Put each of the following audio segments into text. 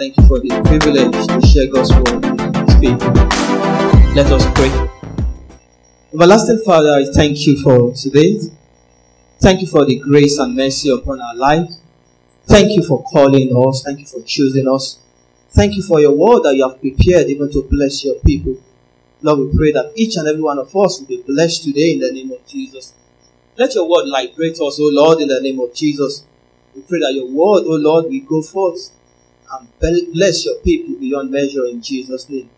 Thank you for the privilege to share God's word with people. Let us pray. Everlasting Father, I thank you for today. Thank you for the grace and mercy upon our life. Thank you for calling us. Thank you for choosing us. Thank you for your word that you have prepared even to bless your people. Lord, we pray that each and every one of us will be blessed today in the name of Jesus. Let your word liberate us, O Lord, in the name of Jesus. We pray that your word, O Lord, will go forth and bless your people beyond measure in Jesus' name.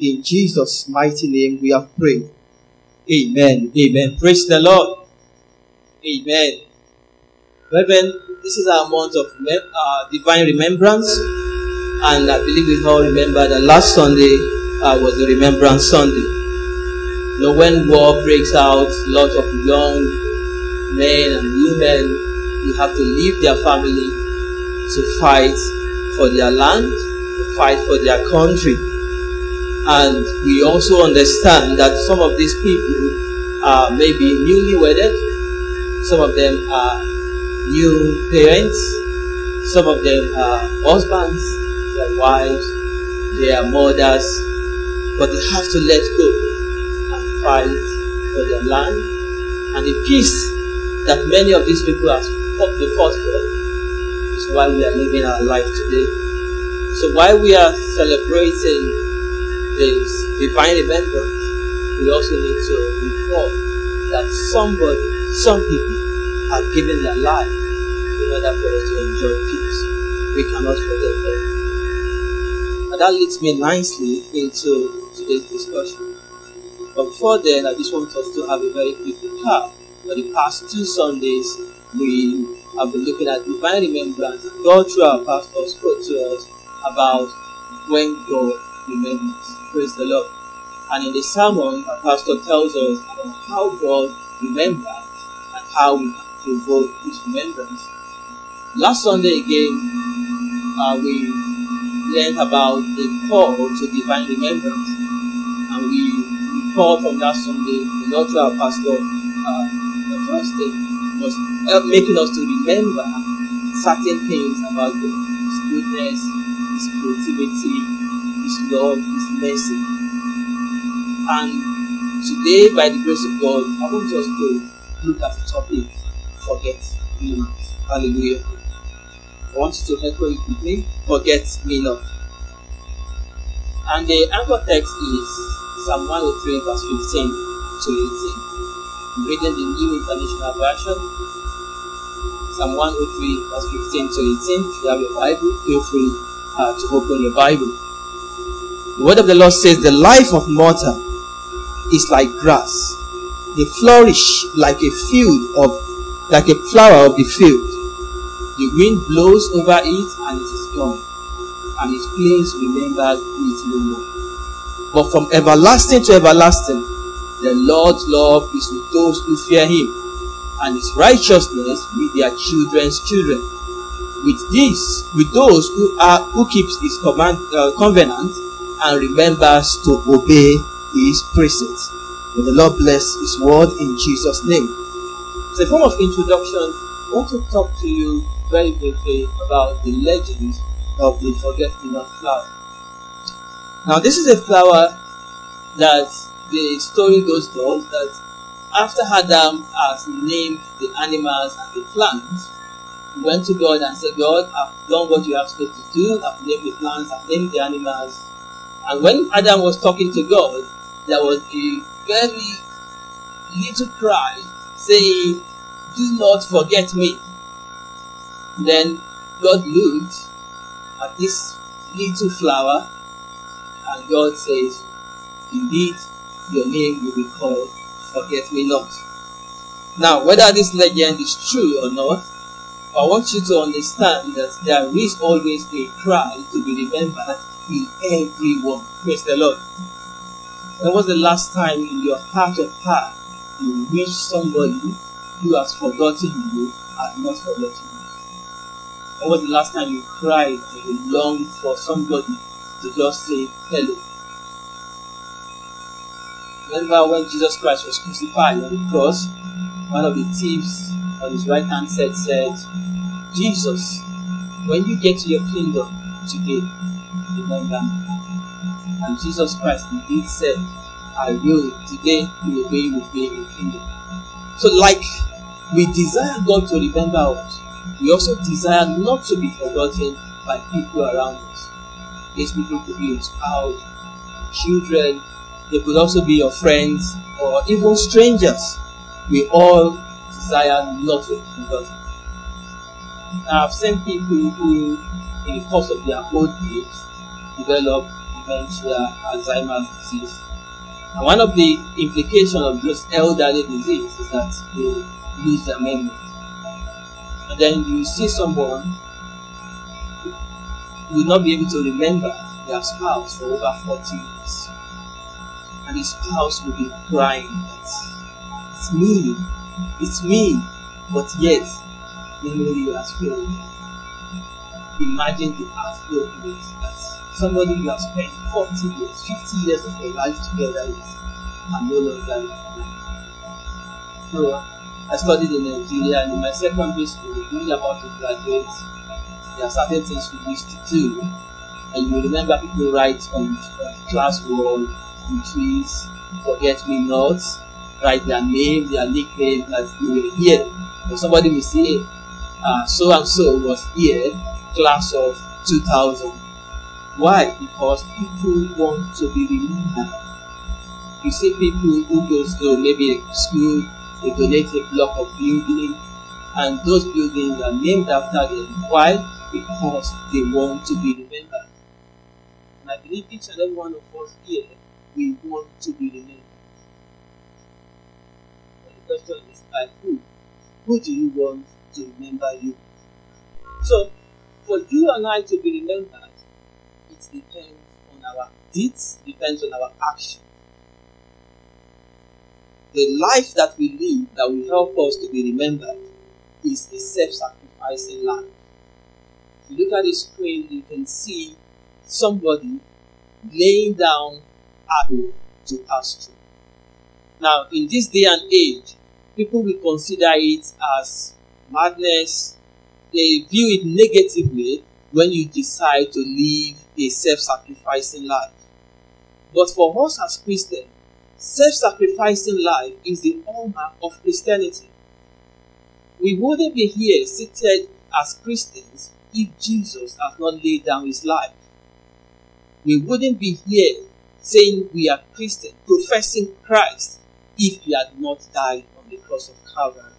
In Jesus' mighty name we have prayed. Amen. Amen. Praise the Lord. Amen. Reverend, this is our month of uh, divine remembrance. And I believe we all remember that last Sunday uh, was the Remembrance Sunday. You know, when war breaks out, a lot of young men and women, you have to leave their family to fight for their land, to fight for their country. And we also understand that some of these people are maybe newly wedded, some of them are new parents, some of them are husbands, their wives, they are mothers, but they have to let go and fight for their land. And the peace that many of these people have fought, fought for why we are living our life today. So while we are celebrating this divine remembrance, we also need to recall that somebody, some people have given their life in order for us to enjoy peace. We cannot forget that. And that leads me nicely into today's discussion. But before then, I just want us to have a very quick recap. For the past two Sundays, we have been looking at divine remembrance. and God, through our pastor, spoke to us about when God remembers. Praise the Lord. And in the sermon, our pastor tells us about how God remembers and how we can provoke his remembrance. Last Sunday again, uh, we learned about the call to divine remembrance. And we recall from that Sunday, the Lord our pastor, uh, the first thing was help uh, making us to remember certain things about God, His goodness, His creativity, His love, His mercy. And today, by the grace of God, I want us to look at the topic forget me not. Hallelujah. I want you to echo it with me. Forget me not. And the anchor text is Psalm 103, verse 15 to 18 reading the New International Version, Psalm 103, verse 15 to 18. If you have your Bible, feel free uh, to open your Bible. The word of the Lord says, The life of mortal is like grass. They flourish like a field of like a flower of the field. The wind blows over it and it is gone, and its place remembers it no more. But from everlasting to everlasting, the Lord's love is with those who fear him, and his righteousness with their children's children. With this, with those who are who keeps his command, uh, covenant and remembers to obey his precepts. May the Lord bless his word in Jesus' name. As a form of introduction, I want to talk to you very briefly about the legend of the forget-me-not flower. Now, this is a flower that the story goes on that after Adam has named the animals and the plants, he went to God and said, God, I've done what you asked me to do. I've named the plants, I've named the animals. And when Adam was talking to God, there was a very little cry saying, Do not forget me. Then God looked at this little flower and God says, Indeed, your name will be called Forget Me Not. Now, whether this legend is true or not, I want you to understand that there is always a cry to be remembered in everyone. Praise the Lord. When was the last time in your heart of heart you wish somebody who has forgotten you had not forgotten you? When was the last time you cried and you longed for somebody to just say hello? Remember when Jesus Christ was crucified on the cross, one of the thieves on his right hand side said, Jesus, when you get to your kingdom, today. Remember. me. And Jesus Christ indeed said, I will today you will be with me in kingdom. So, like we desire God to remember us, we also desire not to be forgotten by people around us. These people could be spouse, children, they could also be your friends, or even strangers. We all desire not to be forgotten. I've seen people who, in the course of their old age, develop dementia, Alzheimer's disease. And one of the implications of this elderly disease is that they lose their memory. And then you see someone who will not be able to remember their spouse for over 40 years. And his spouse will be crying? It's me, it's me, but yet the memory has failed. Imagine the heartbroken that somebody you have spent 40 years, 50 years of your life together with and no longer So I studied in Nigeria and in my secondary school, when you're about to graduate, there are certain things we used to do. And you remember people write on class wall, trees, forget me not, write their name, their nickname as you will hear. Or somebody will say, uh, so and so was here, class of 2000. Why? Because people want to be remembered. You see people who goes to maybe a school, they donate a block of building, and those buildings are named after them. Why? Because they want to be remembered. And I believe each and every one of us here, we want to be remembered. But the question is by who? Who do you want to remember you? So, for you and I to be remembered, it depends on our deeds, depends on our action. The life that we live that will help us to be remembered is a self-sacrificing life. If you look at the screen, you can see somebody laying down to pass through. Now, in this day and age, people will consider it as madness. They view it negatively when you decide to live a self sacrificing life. But for us as Christians, self sacrificing life is the hallmark of Christianity. We wouldn't be here seated as Christians if Jesus has not laid down his life. We wouldn't be here saying we are Christian, professing Christ, if he had not died on the cross of Calvary.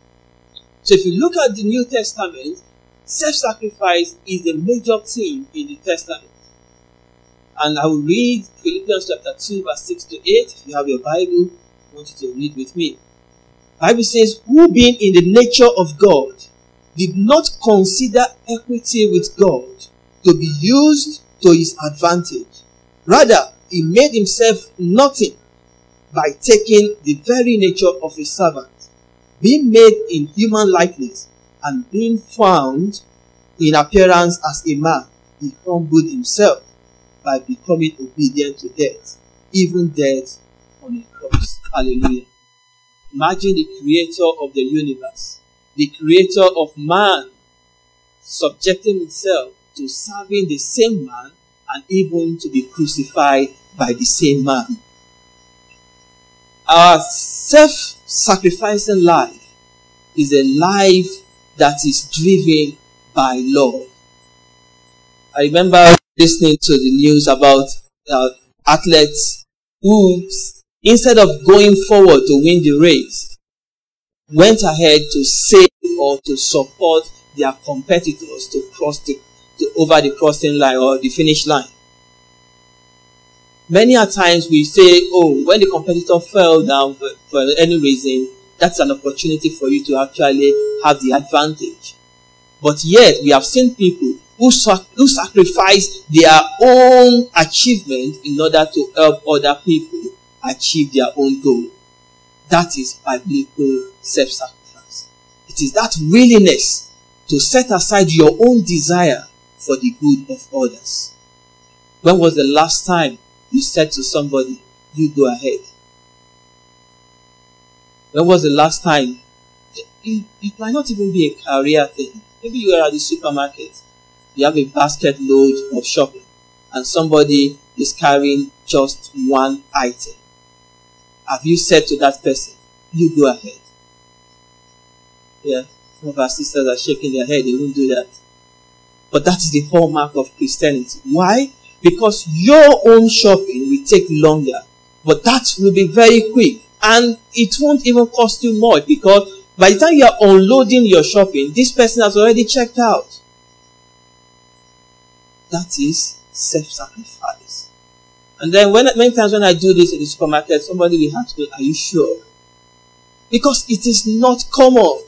So if you look at the New Testament, self-sacrifice is a major theme in the Testament. And I will read Philippians chapter 2, verse 6 to 8. If you have your Bible, I want you to read with me. Bible says, Who being in the nature of God, did not consider equity with God to be used to his advantage. Rather, he made himself nothing by taking the very nature of a servant, being made in human likeness, and being found in appearance as a man, he humbled himself by becoming obedient to death, even death on a cross. Hallelujah. Imagine the creator of the universe, the creator of man, subjecting himself to serving the same man and even to be crucified by the same man. Our self sacrificing life is a life that is driven by love. I remember listening to the news about uh, athletes who, instead of going forward to win the race, went ahead to save or to support their competitors to cross the over the crossing line or the finish line. Many a times we say, oh, when the competitor fell down for, for any reason, that's an opportunity for you to actually have the advantage. But yet, we have seen people who, sac- who sacrifice their own achievement in order to help other people achieve their own goal. That is biblical self sacrifice. It is that willingness to set aside your own desire for the good of others. When was the last time you said to somebody, You go ahead? When was the last time? It, it might not even be a career thing. Maybe you are at the supermarket you have a basket load of shopping and somebody is carrying just one item. Have you said to that person, you go ahead? Yeah, some of our sisters are shaking their head, they won't do that. But that is the hallmark of Christianity. Why? Because your own shopping will take longer, but that will be very quick and it won't even cost you much because by the time you are unloading your shopping, this person has already checked out. That is self-sacrifice. And then when many times when I do this in the supermarket, somebody will ask me, "Are you sure?" Because it is not common.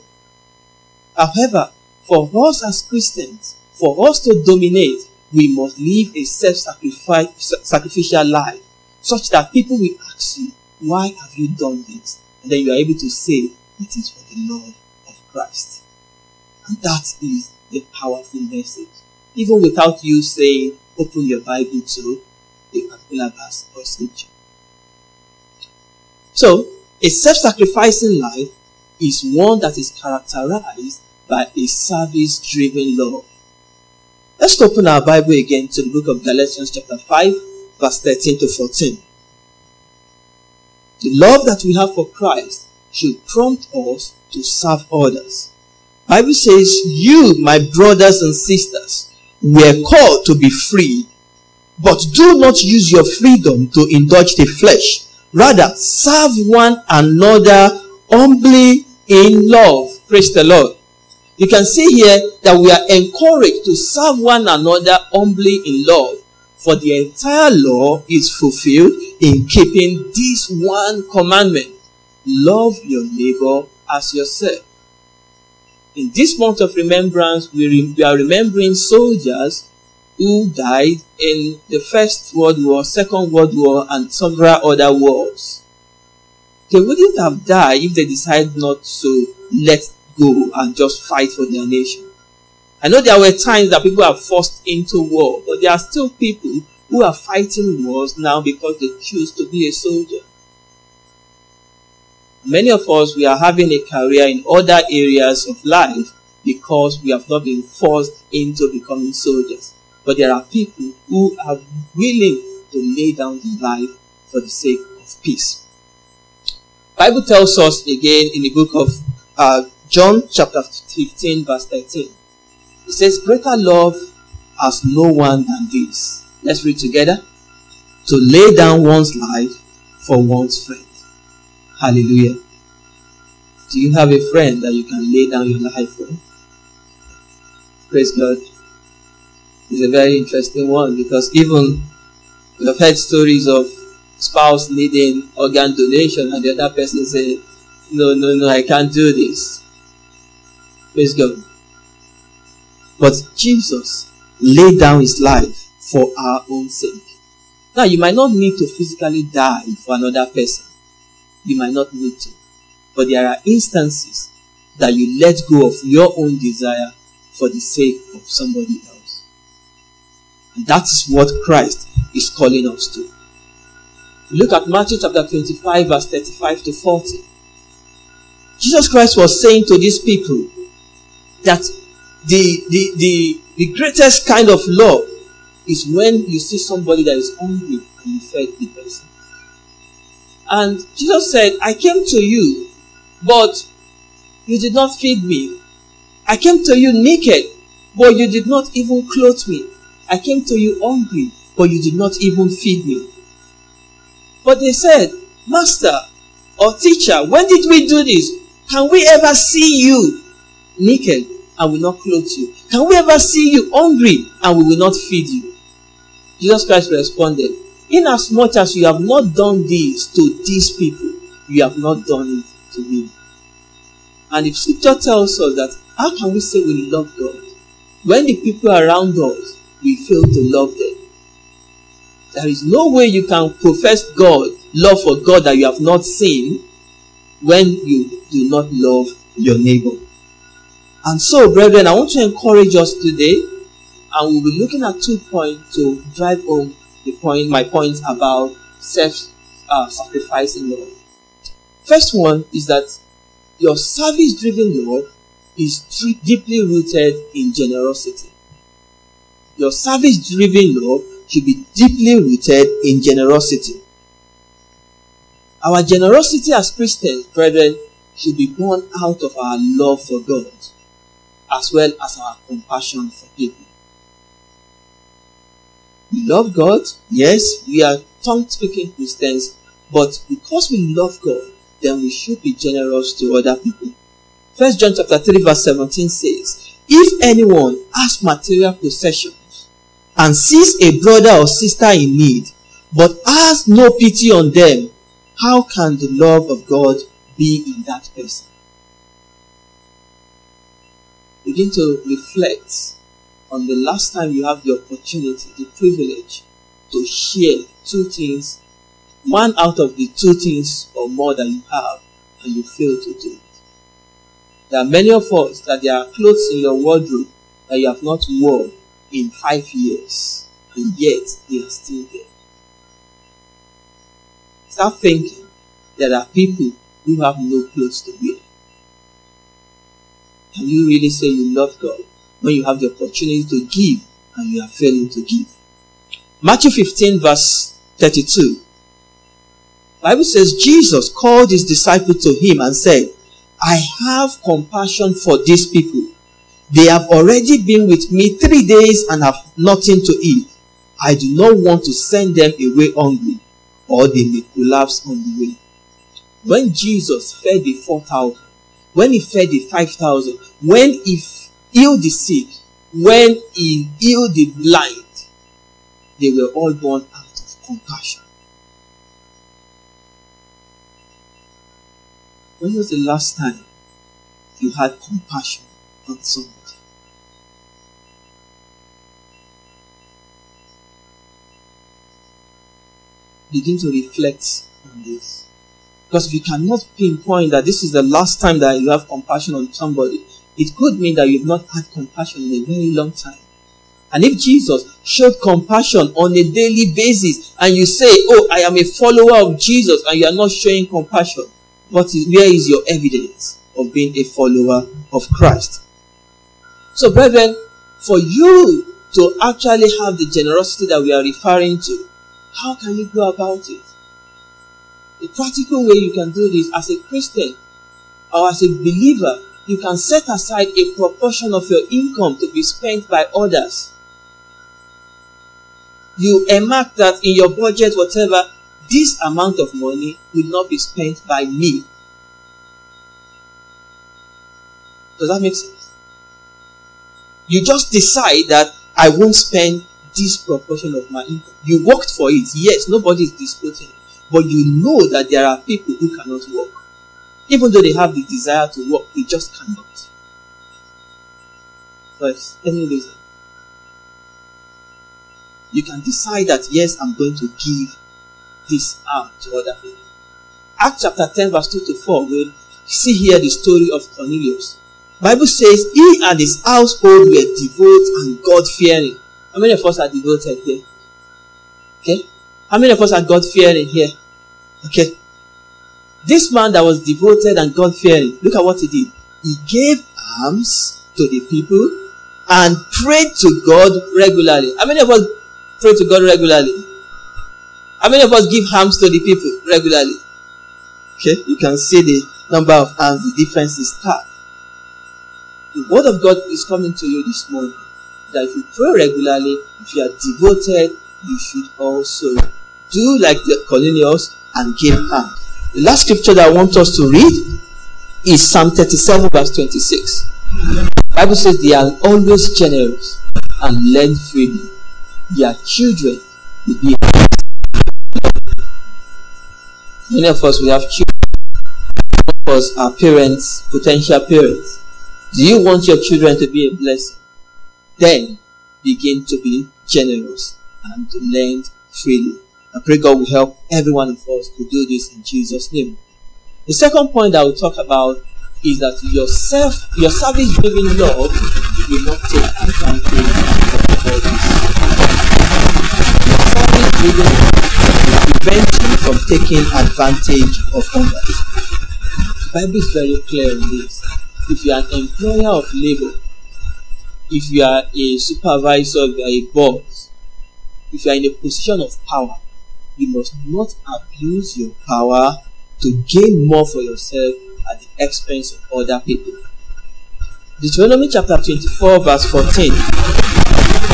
However, for us as Christians, for us to dominate, we must live a self-sacrificial life, such that people will ask you, "Why have you done this?" And then you are able to say, "It is for the love of Christ." And that is the powerful message. Even without you saying, open your Bible to a particular verse. So, a self sacrificing life is one that is characterized by a service driven love. Let's open our Bible again to the book of Galatians, chapter 5, verse 13 to 14. The love that we have for Christ should prompt us to serve others. Bible says, You, my brothers and sisters, were called to be free, but do not use your freedom to indulge the flesh. Rather, serve one another humbly in love. Praise the Lord. You can see here that we are encouraged to serve one another humbly in love. For the entire law is fulfilled in keeping this one commandment love your neighbor as yourself in this month of remembrance, we, we are remembering soldiers who died in the First World War, Second World War, and several other wars. They wouldn't have died if they decided not to let go and just fight for their nation. I know there were times that people are forced into war, but there are still people who are fighting wars now because they choose to be a soldier. Many of us, we are having a career in other areas of life because we have not been forced into becoming soldiers. But there are people who are willing to lay down their life for the sake of peace. Bible tells us again in the book of uh, John chapter 15 verse 13. It says, greater love has no one than this. Let's read together. To lay down one's life for one's friend. Hallelujah. Do you have a friend that you can lay down your life for? Praise God. It's a very interesting one because even we have heard stories of spouse needing organ donation and the other person say, No, no, no, I can't do this. Praise God. But Jesus laid down his life for our own sake. Now, you might not need to physically die for another person you might not need to. But there are instances that you let go of your own desire for the sake of somebody else. And that is what Christ is calling us to. Look at Matthew chapter 25, verse 35 to 40. Jesus Christ was saying to these people that the, the, the, the greatest kind of love is when you see somebody that is hungry and you feed the person. And Jesus said, I came to you, but you did not feed me. I came to you naked, but you did not even clothe me. I came to you hungry, but you did not even feed me. But they said, Master or teacher, when did we do this? Can we ever see you naked and will not clothe you? Can we ever see you hungry and we will not feed you? Jesus Christ responded, Inasmuch as you have not done this to these people, you have not done it to me. And if scripture tells us that, how can we say we love God when the people around us we fail to love them? There is no way you can profess God, love for God that you have not seen when you do not love your neighbor. And so, brethren, I want to encourage us today, and we'll be looking at two points to drive home the point, my point about self-sacrificing uh, love. First one is that your service-driven love is deeply rooted in generosity. Your service driven love should be deeply rooted in generosity. Our generosity as Christians, brethren, should be born out of our love for God as well as our compassion for people. We love God, yes, we are tongue speaking Christians, but because we love God, then we should be generous to other people. First John chapter 3, verse 17 says, If anyone has material possessions and sees a brother or sister in need, but has no pity on them, how can the love of God be in that person? Begin to reflect on the last time you have the opportunity, the privilege to share two things, one out of the two things or more that you have, and you fail to do it. There are many of us that there are clothes in your wardrobe that you have not worn in five years, and yet they are still there. Start thinking that there are people who have no clothes to wear. Can you really say you love God when you have the opportunity to give and you are failing to give? Matthew 15, verse 32. Bible says Jesus called his disciples to him and said, I have compassion for these people. They have already been with me three days and have nothing to eat. I do not want to send them away hungry or they may collapse on the way. When Jesus fed the 4,000, when he fed the 5,000, when he healed the sick, when he healed the blind, they were all born out of compassion. When was the last time you had compassion on somebody? Begin to reflect on this. Because if you cannot pinpoint that this is the last time that you have compassion on somebody, it could mean that you've not had compassion in a very long time. And if Jesus showed compassion on a daily basis and you say, Oh, I am a follower of Jesus and you are not showing compassion, what is, where is your evidence of being a follower of Christ? So, brethren, for you to actually have the generosity that we are referring to, how can you go about it? The practical way you can do this as a Christian or as a believer, you can set aside a proportion of your income to be spent by others. You earmark that in your budget, whatever, this amount of money will not be spent by me. Does that make sense? You just decide that I won't spend this proportion of my income. You worked for it. Yes, nobody is disputing it. But you know that there are people who cannot work. Even though they have the desire to work, they just cannot. For any reason. You can decide that, yes, I'm going to give this out to other people. Acts chapter 10, verse 2 to 4, we see here the story of Cornelius. Bible says he and his household were devout and God fearing. How many of us are devoted here? Okay? How many of us are God fearing here? Okay. This man that was devoted and God fearing, look at what he did. He gave alms to the people and prayed to God regularly. How many of us pray to God regularly? How many of us give alms to the people regularly? Okay, you can see the number of alms, the difference is stark. Ah. The word of God is coming to you this morning that if you pray regularly, if you are devoted, you should also do like the Cornelius and give hand. The last scripture that I want us to read is Psalm 37, verse 26. The Bible says they are always generous and lend freely. Their children will be Many of us we have children. Many of us are parents, potential parents. Do you want your children to be a blessing? Then begin to be generous and to lend freely. I pray God will help every one of us to do this in Jesus' name. The second point I will talk about is that your self, your service giving love will not take advantage of all this. Your service giving will prevent you from taking advantage of others. The Bible is very clear on this. If you are an employer of labor if you are a supervisor, if you are a boss, if you are in a position of power, you must not abuse your power to gain more for yourself at the expense of other people. Deuteronomy chapter 24, verse 14.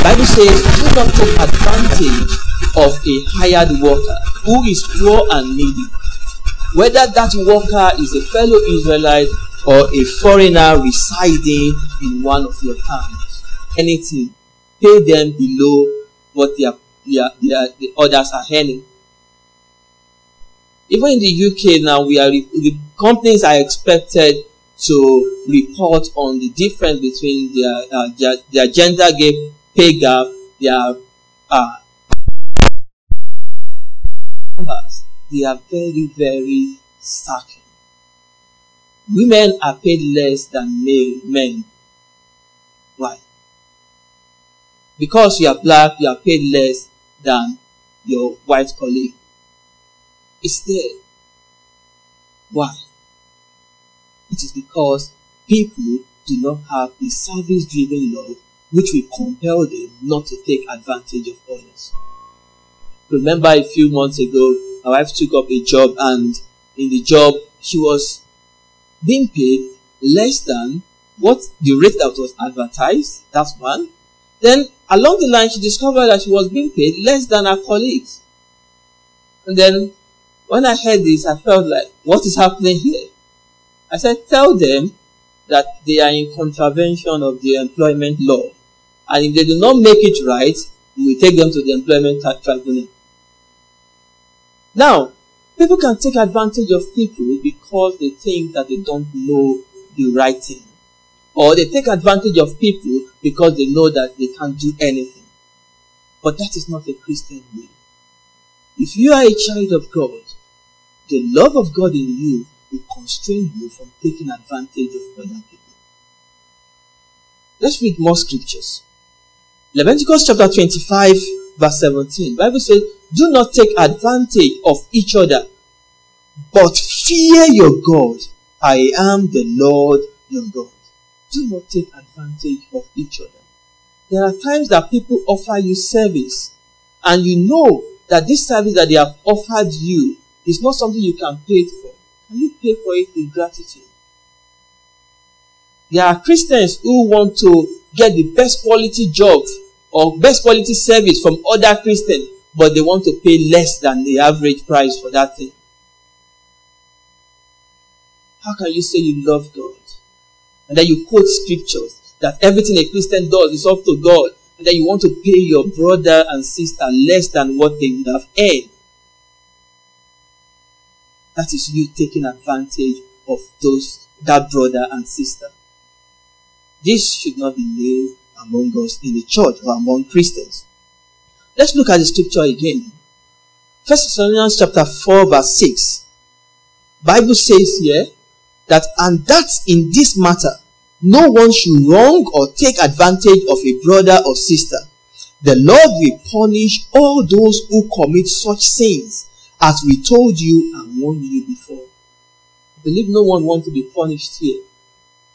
Bible says, Do not take advantage of a hired worker who is poor and needy, whether that worker is a fellow Israelite or a foreigner residing in one of your towns. Anything, pay them below what their, their, their, the others are earning. Even in the UK now, we are the companies are expected to report on the difference between their uh, their, their gender gap, pay gap, their uh. They are very very stark women are paid less than male men. Why? Because you are black, you are paid less than your white colleague. It's there. Why? It is because people do not have a service driven love which will compel them not to take advantage of others. Remember a few months ago, my wife took up a job and in the job she was being paid less than what the rate that was advertised. That's one. Then along the line, she discovered that she was being paid less than her colleagues. And then when I heard this, I felt like, what is happening here? I said, tell them that they are in contravention of the employment law. And if they do not make it right, we take them to the employment tribunal. Now, People can take advantage of people because they think that they don't know the right thing. Or they take advantage of people because they know that they can't do anything. But that is not a Christian way. If you are a child of God, the love of God in you will constrain you from taking advantage of other people. Let's read more scriptures. Leviticus chapter 25, verse 17. Bible says, do not take advantage of each other, but fear your God. I am the Lord your God. Do not take advantage of each other. There are times that people offer you service, and you know that this service that they have offered you is not something you can pay for. Can you pay for it in gratitude? There are Christians who want to get the best quality job or best quality service from other Christians but they want to pay less than the average price for that thing. How can you say you love God? And then you quote scriptures that everything a Christian does is up to God, and then you want to pay your brother and sister less than what they would have earned. That is you taking advantage of those that brother and sister. This should not be made among us in the church or among Christians. Let's look at the scripture again. First Thessalonians chapter 4 verse 6. Bible says here that and that in this matter no one should wrong or take advantage of a brother or sister. The Lord will punish all those who commit such sins as we told you and warned you before. I believe no one wants to be punished here.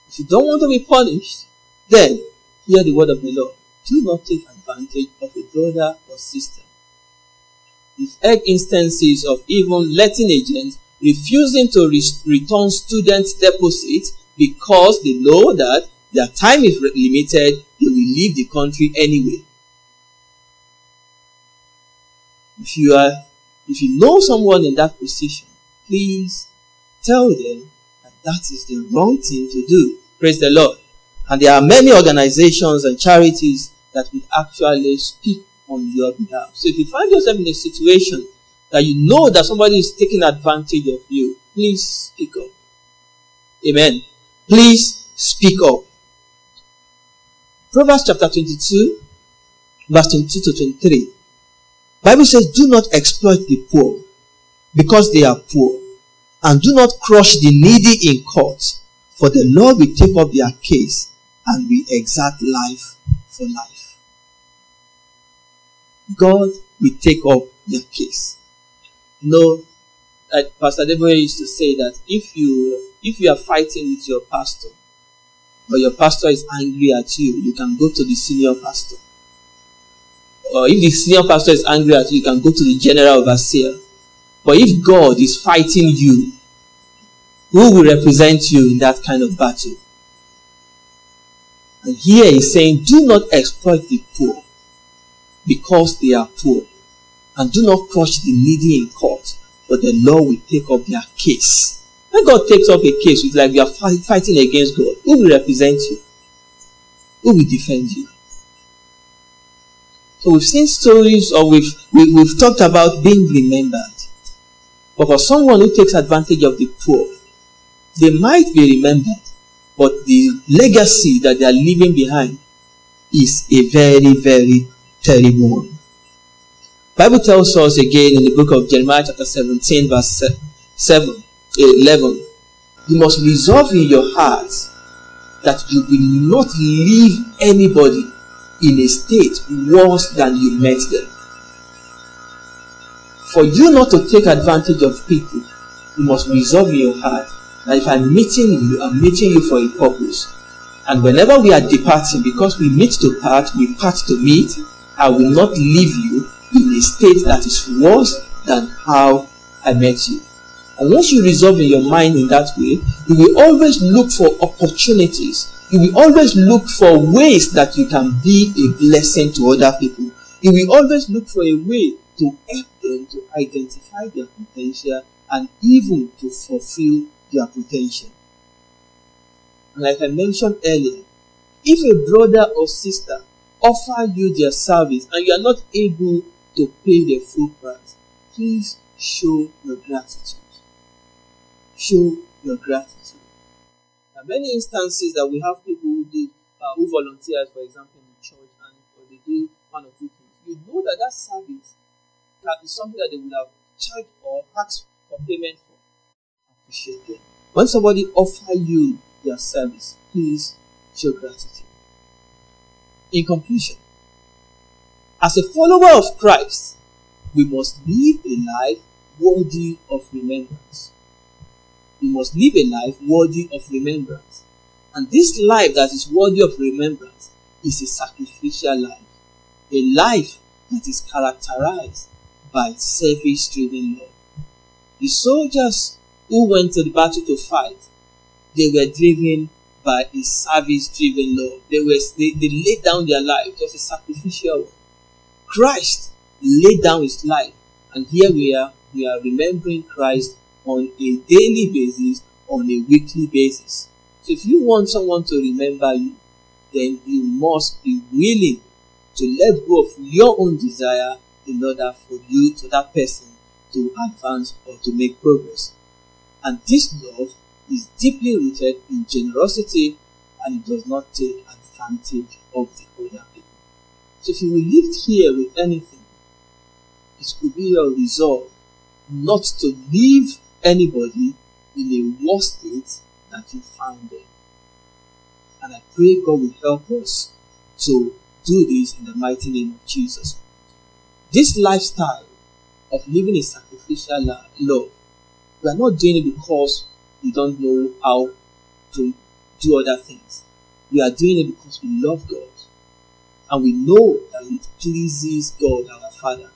If you don't want to be punished, then hear the word of the Lord. Do not take advantage of a brother or sister. We've instances of even letting agents refusing to re- return students' deposits because they know that their time is limited, they will leave the country anyway. If you are, if you know someone in that position, please tell them that that is the wrong thing to do. Praise the Lord. And there are many organizations and charities that will actually speak on your behalf. So if you find yourself in a situation that you know that somebody is taking advantage of you, please speak up. Amen. Please speak up. Proverbs chapter 22, verse 22 to 23. Bible says, Do not exploit the poor because they are poor, and do not crush the needy in court, for the Lord will take up their case and will exact life for life. God will take up your case. You know, like Pastor Deborah used to say that if you if you are fighting with your pastor or your pastor is angry at you, you can go to the senior pastor. Or if the senior pastor is angry at you, you can go to the general overseer. But if God is fighting you, who will represent you in that kind of battle? And here he's saying, do not exploit the poor because they are poor. And do not crush the needy in court, but the law will take up their case. When God takes up a case, it's like you are fighting against God. Who will represent you? Who will defend you? So we've seen stories or we've, we, have we have talked about being remembered. But for someone who takes advantage of the poor, they might be remembered, but the legacy that they are leaving behind is a very, very terrible one. Bible tells us again in the book of Jeremiah chapter 17 verse 7, 11, you must resolve in your heart that you will not leave anybody in a state worse than you met them. For you not to take advantage of people, you must resolve in your heart that if I'm meeting you, I'm meeting you for a purpose. And whenever we are departing, because we meet to part, we part to meet, I will not leave you a state that is worse than how I met you. And once you resolve in your mind in that way, you will always look for opportunities. You will always look for ways that you can be a blessing to other people. You will always look for a way to help them to identify their potential and even to fulfill their potential. And like I mentioned earlier, if a brother or sister offer you their service and you are not able to pay the full price, please show your gratitude. Show your gratitude. There are many instances that we have people who do uh, who volunteer, for example, in the church, and or they do one or two things. You know that that service can be something that they would have charged or asked for payment for. Appreciate them. When somebody offer you their service, please show gratitude. In conclusion, as a follower of Christ, we must live a life worthy of remembrance. We must live a life worthy of remembrance. And this life that is worthy of remembrance is a sacrificial life, a life that is characterized by service driven love. The soldiers who went to the battle to fight, they were driven by a service driven love. They, were, they, they laid down their life, it was a sacrificial one. Christ laid down his life. And here we are, we are remembering Christ on a daily basis, on a weekly basis. So if you want someone to remember you, then you must be willing to let go of your own desire in order for you to that person to advance or to make progress. And this love is deeply rooted in generosity and it does not take advantage of the other. So if you will live here with anything, it could be your resolve not to leave anybody in a worse state that you found them. And I pray God will help us to do this in the mighty name of Jesus. This lifestyle of living a sacrificial love, we are not doing it because we don't know how to do other things. We are doing it because we love God and we know that it pleases God our Father.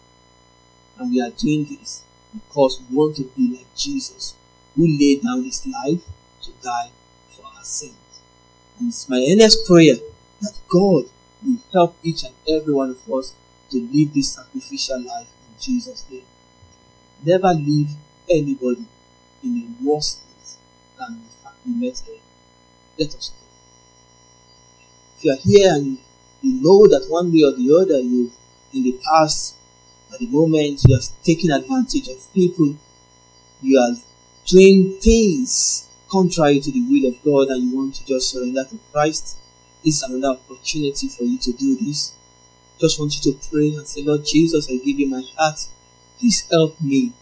And we are doing this because we want to be like Jesus, who laid down his life to die for our sins. And it's my earnest prayer that God will help each and every one of us to live this sacrificial life in Jesus' name. Never leave anybody in a worse state than we met them. Let us pray. If you are here and you know that one way or the other you in the past at the moment you are taking advantage of people you are doing things contrary to the will of God and you want to just surrender to Christ this is another opportunity for you to do this. Just want you to pray and say Lord Jesus I give you my heart. Please help me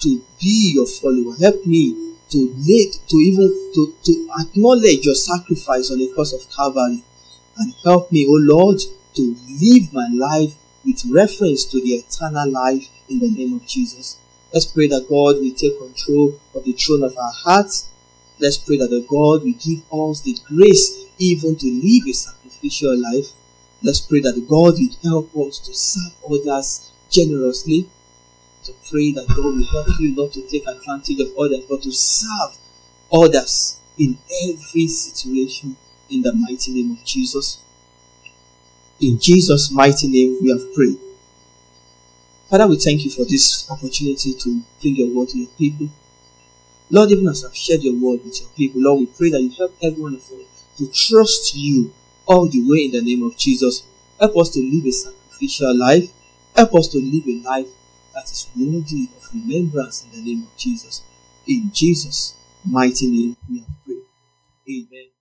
to be your follower. Help me to lead to even to, to acknowledge your sacrifice on the cross of Calvary and help me, O Lord, to live my life with reference to the eternal life in the name of Jesus. Let's pray that God will take control of the throne of our hearts Let's pray that the God will give us the grace even to live a sacrificial life. Let's pray that God will help us to serve others generously. To pray that God will help you not to take advantage of others, but to serve others in every situation in the mighty name of Jesus. In Jesus' mighty name, we have prayed. Father, we thank you for this opportunity to bring your word to your people. Lord, even as I've shared your word with your people, Lord, we pray that you help everyone of us to trust you all the way in the name of Jesus. Help us to live a sacrificial life. Help us to live a life that is worthy of remembrance in the name of Jesus. In Jesus' mighty name, we have prayed. Amen.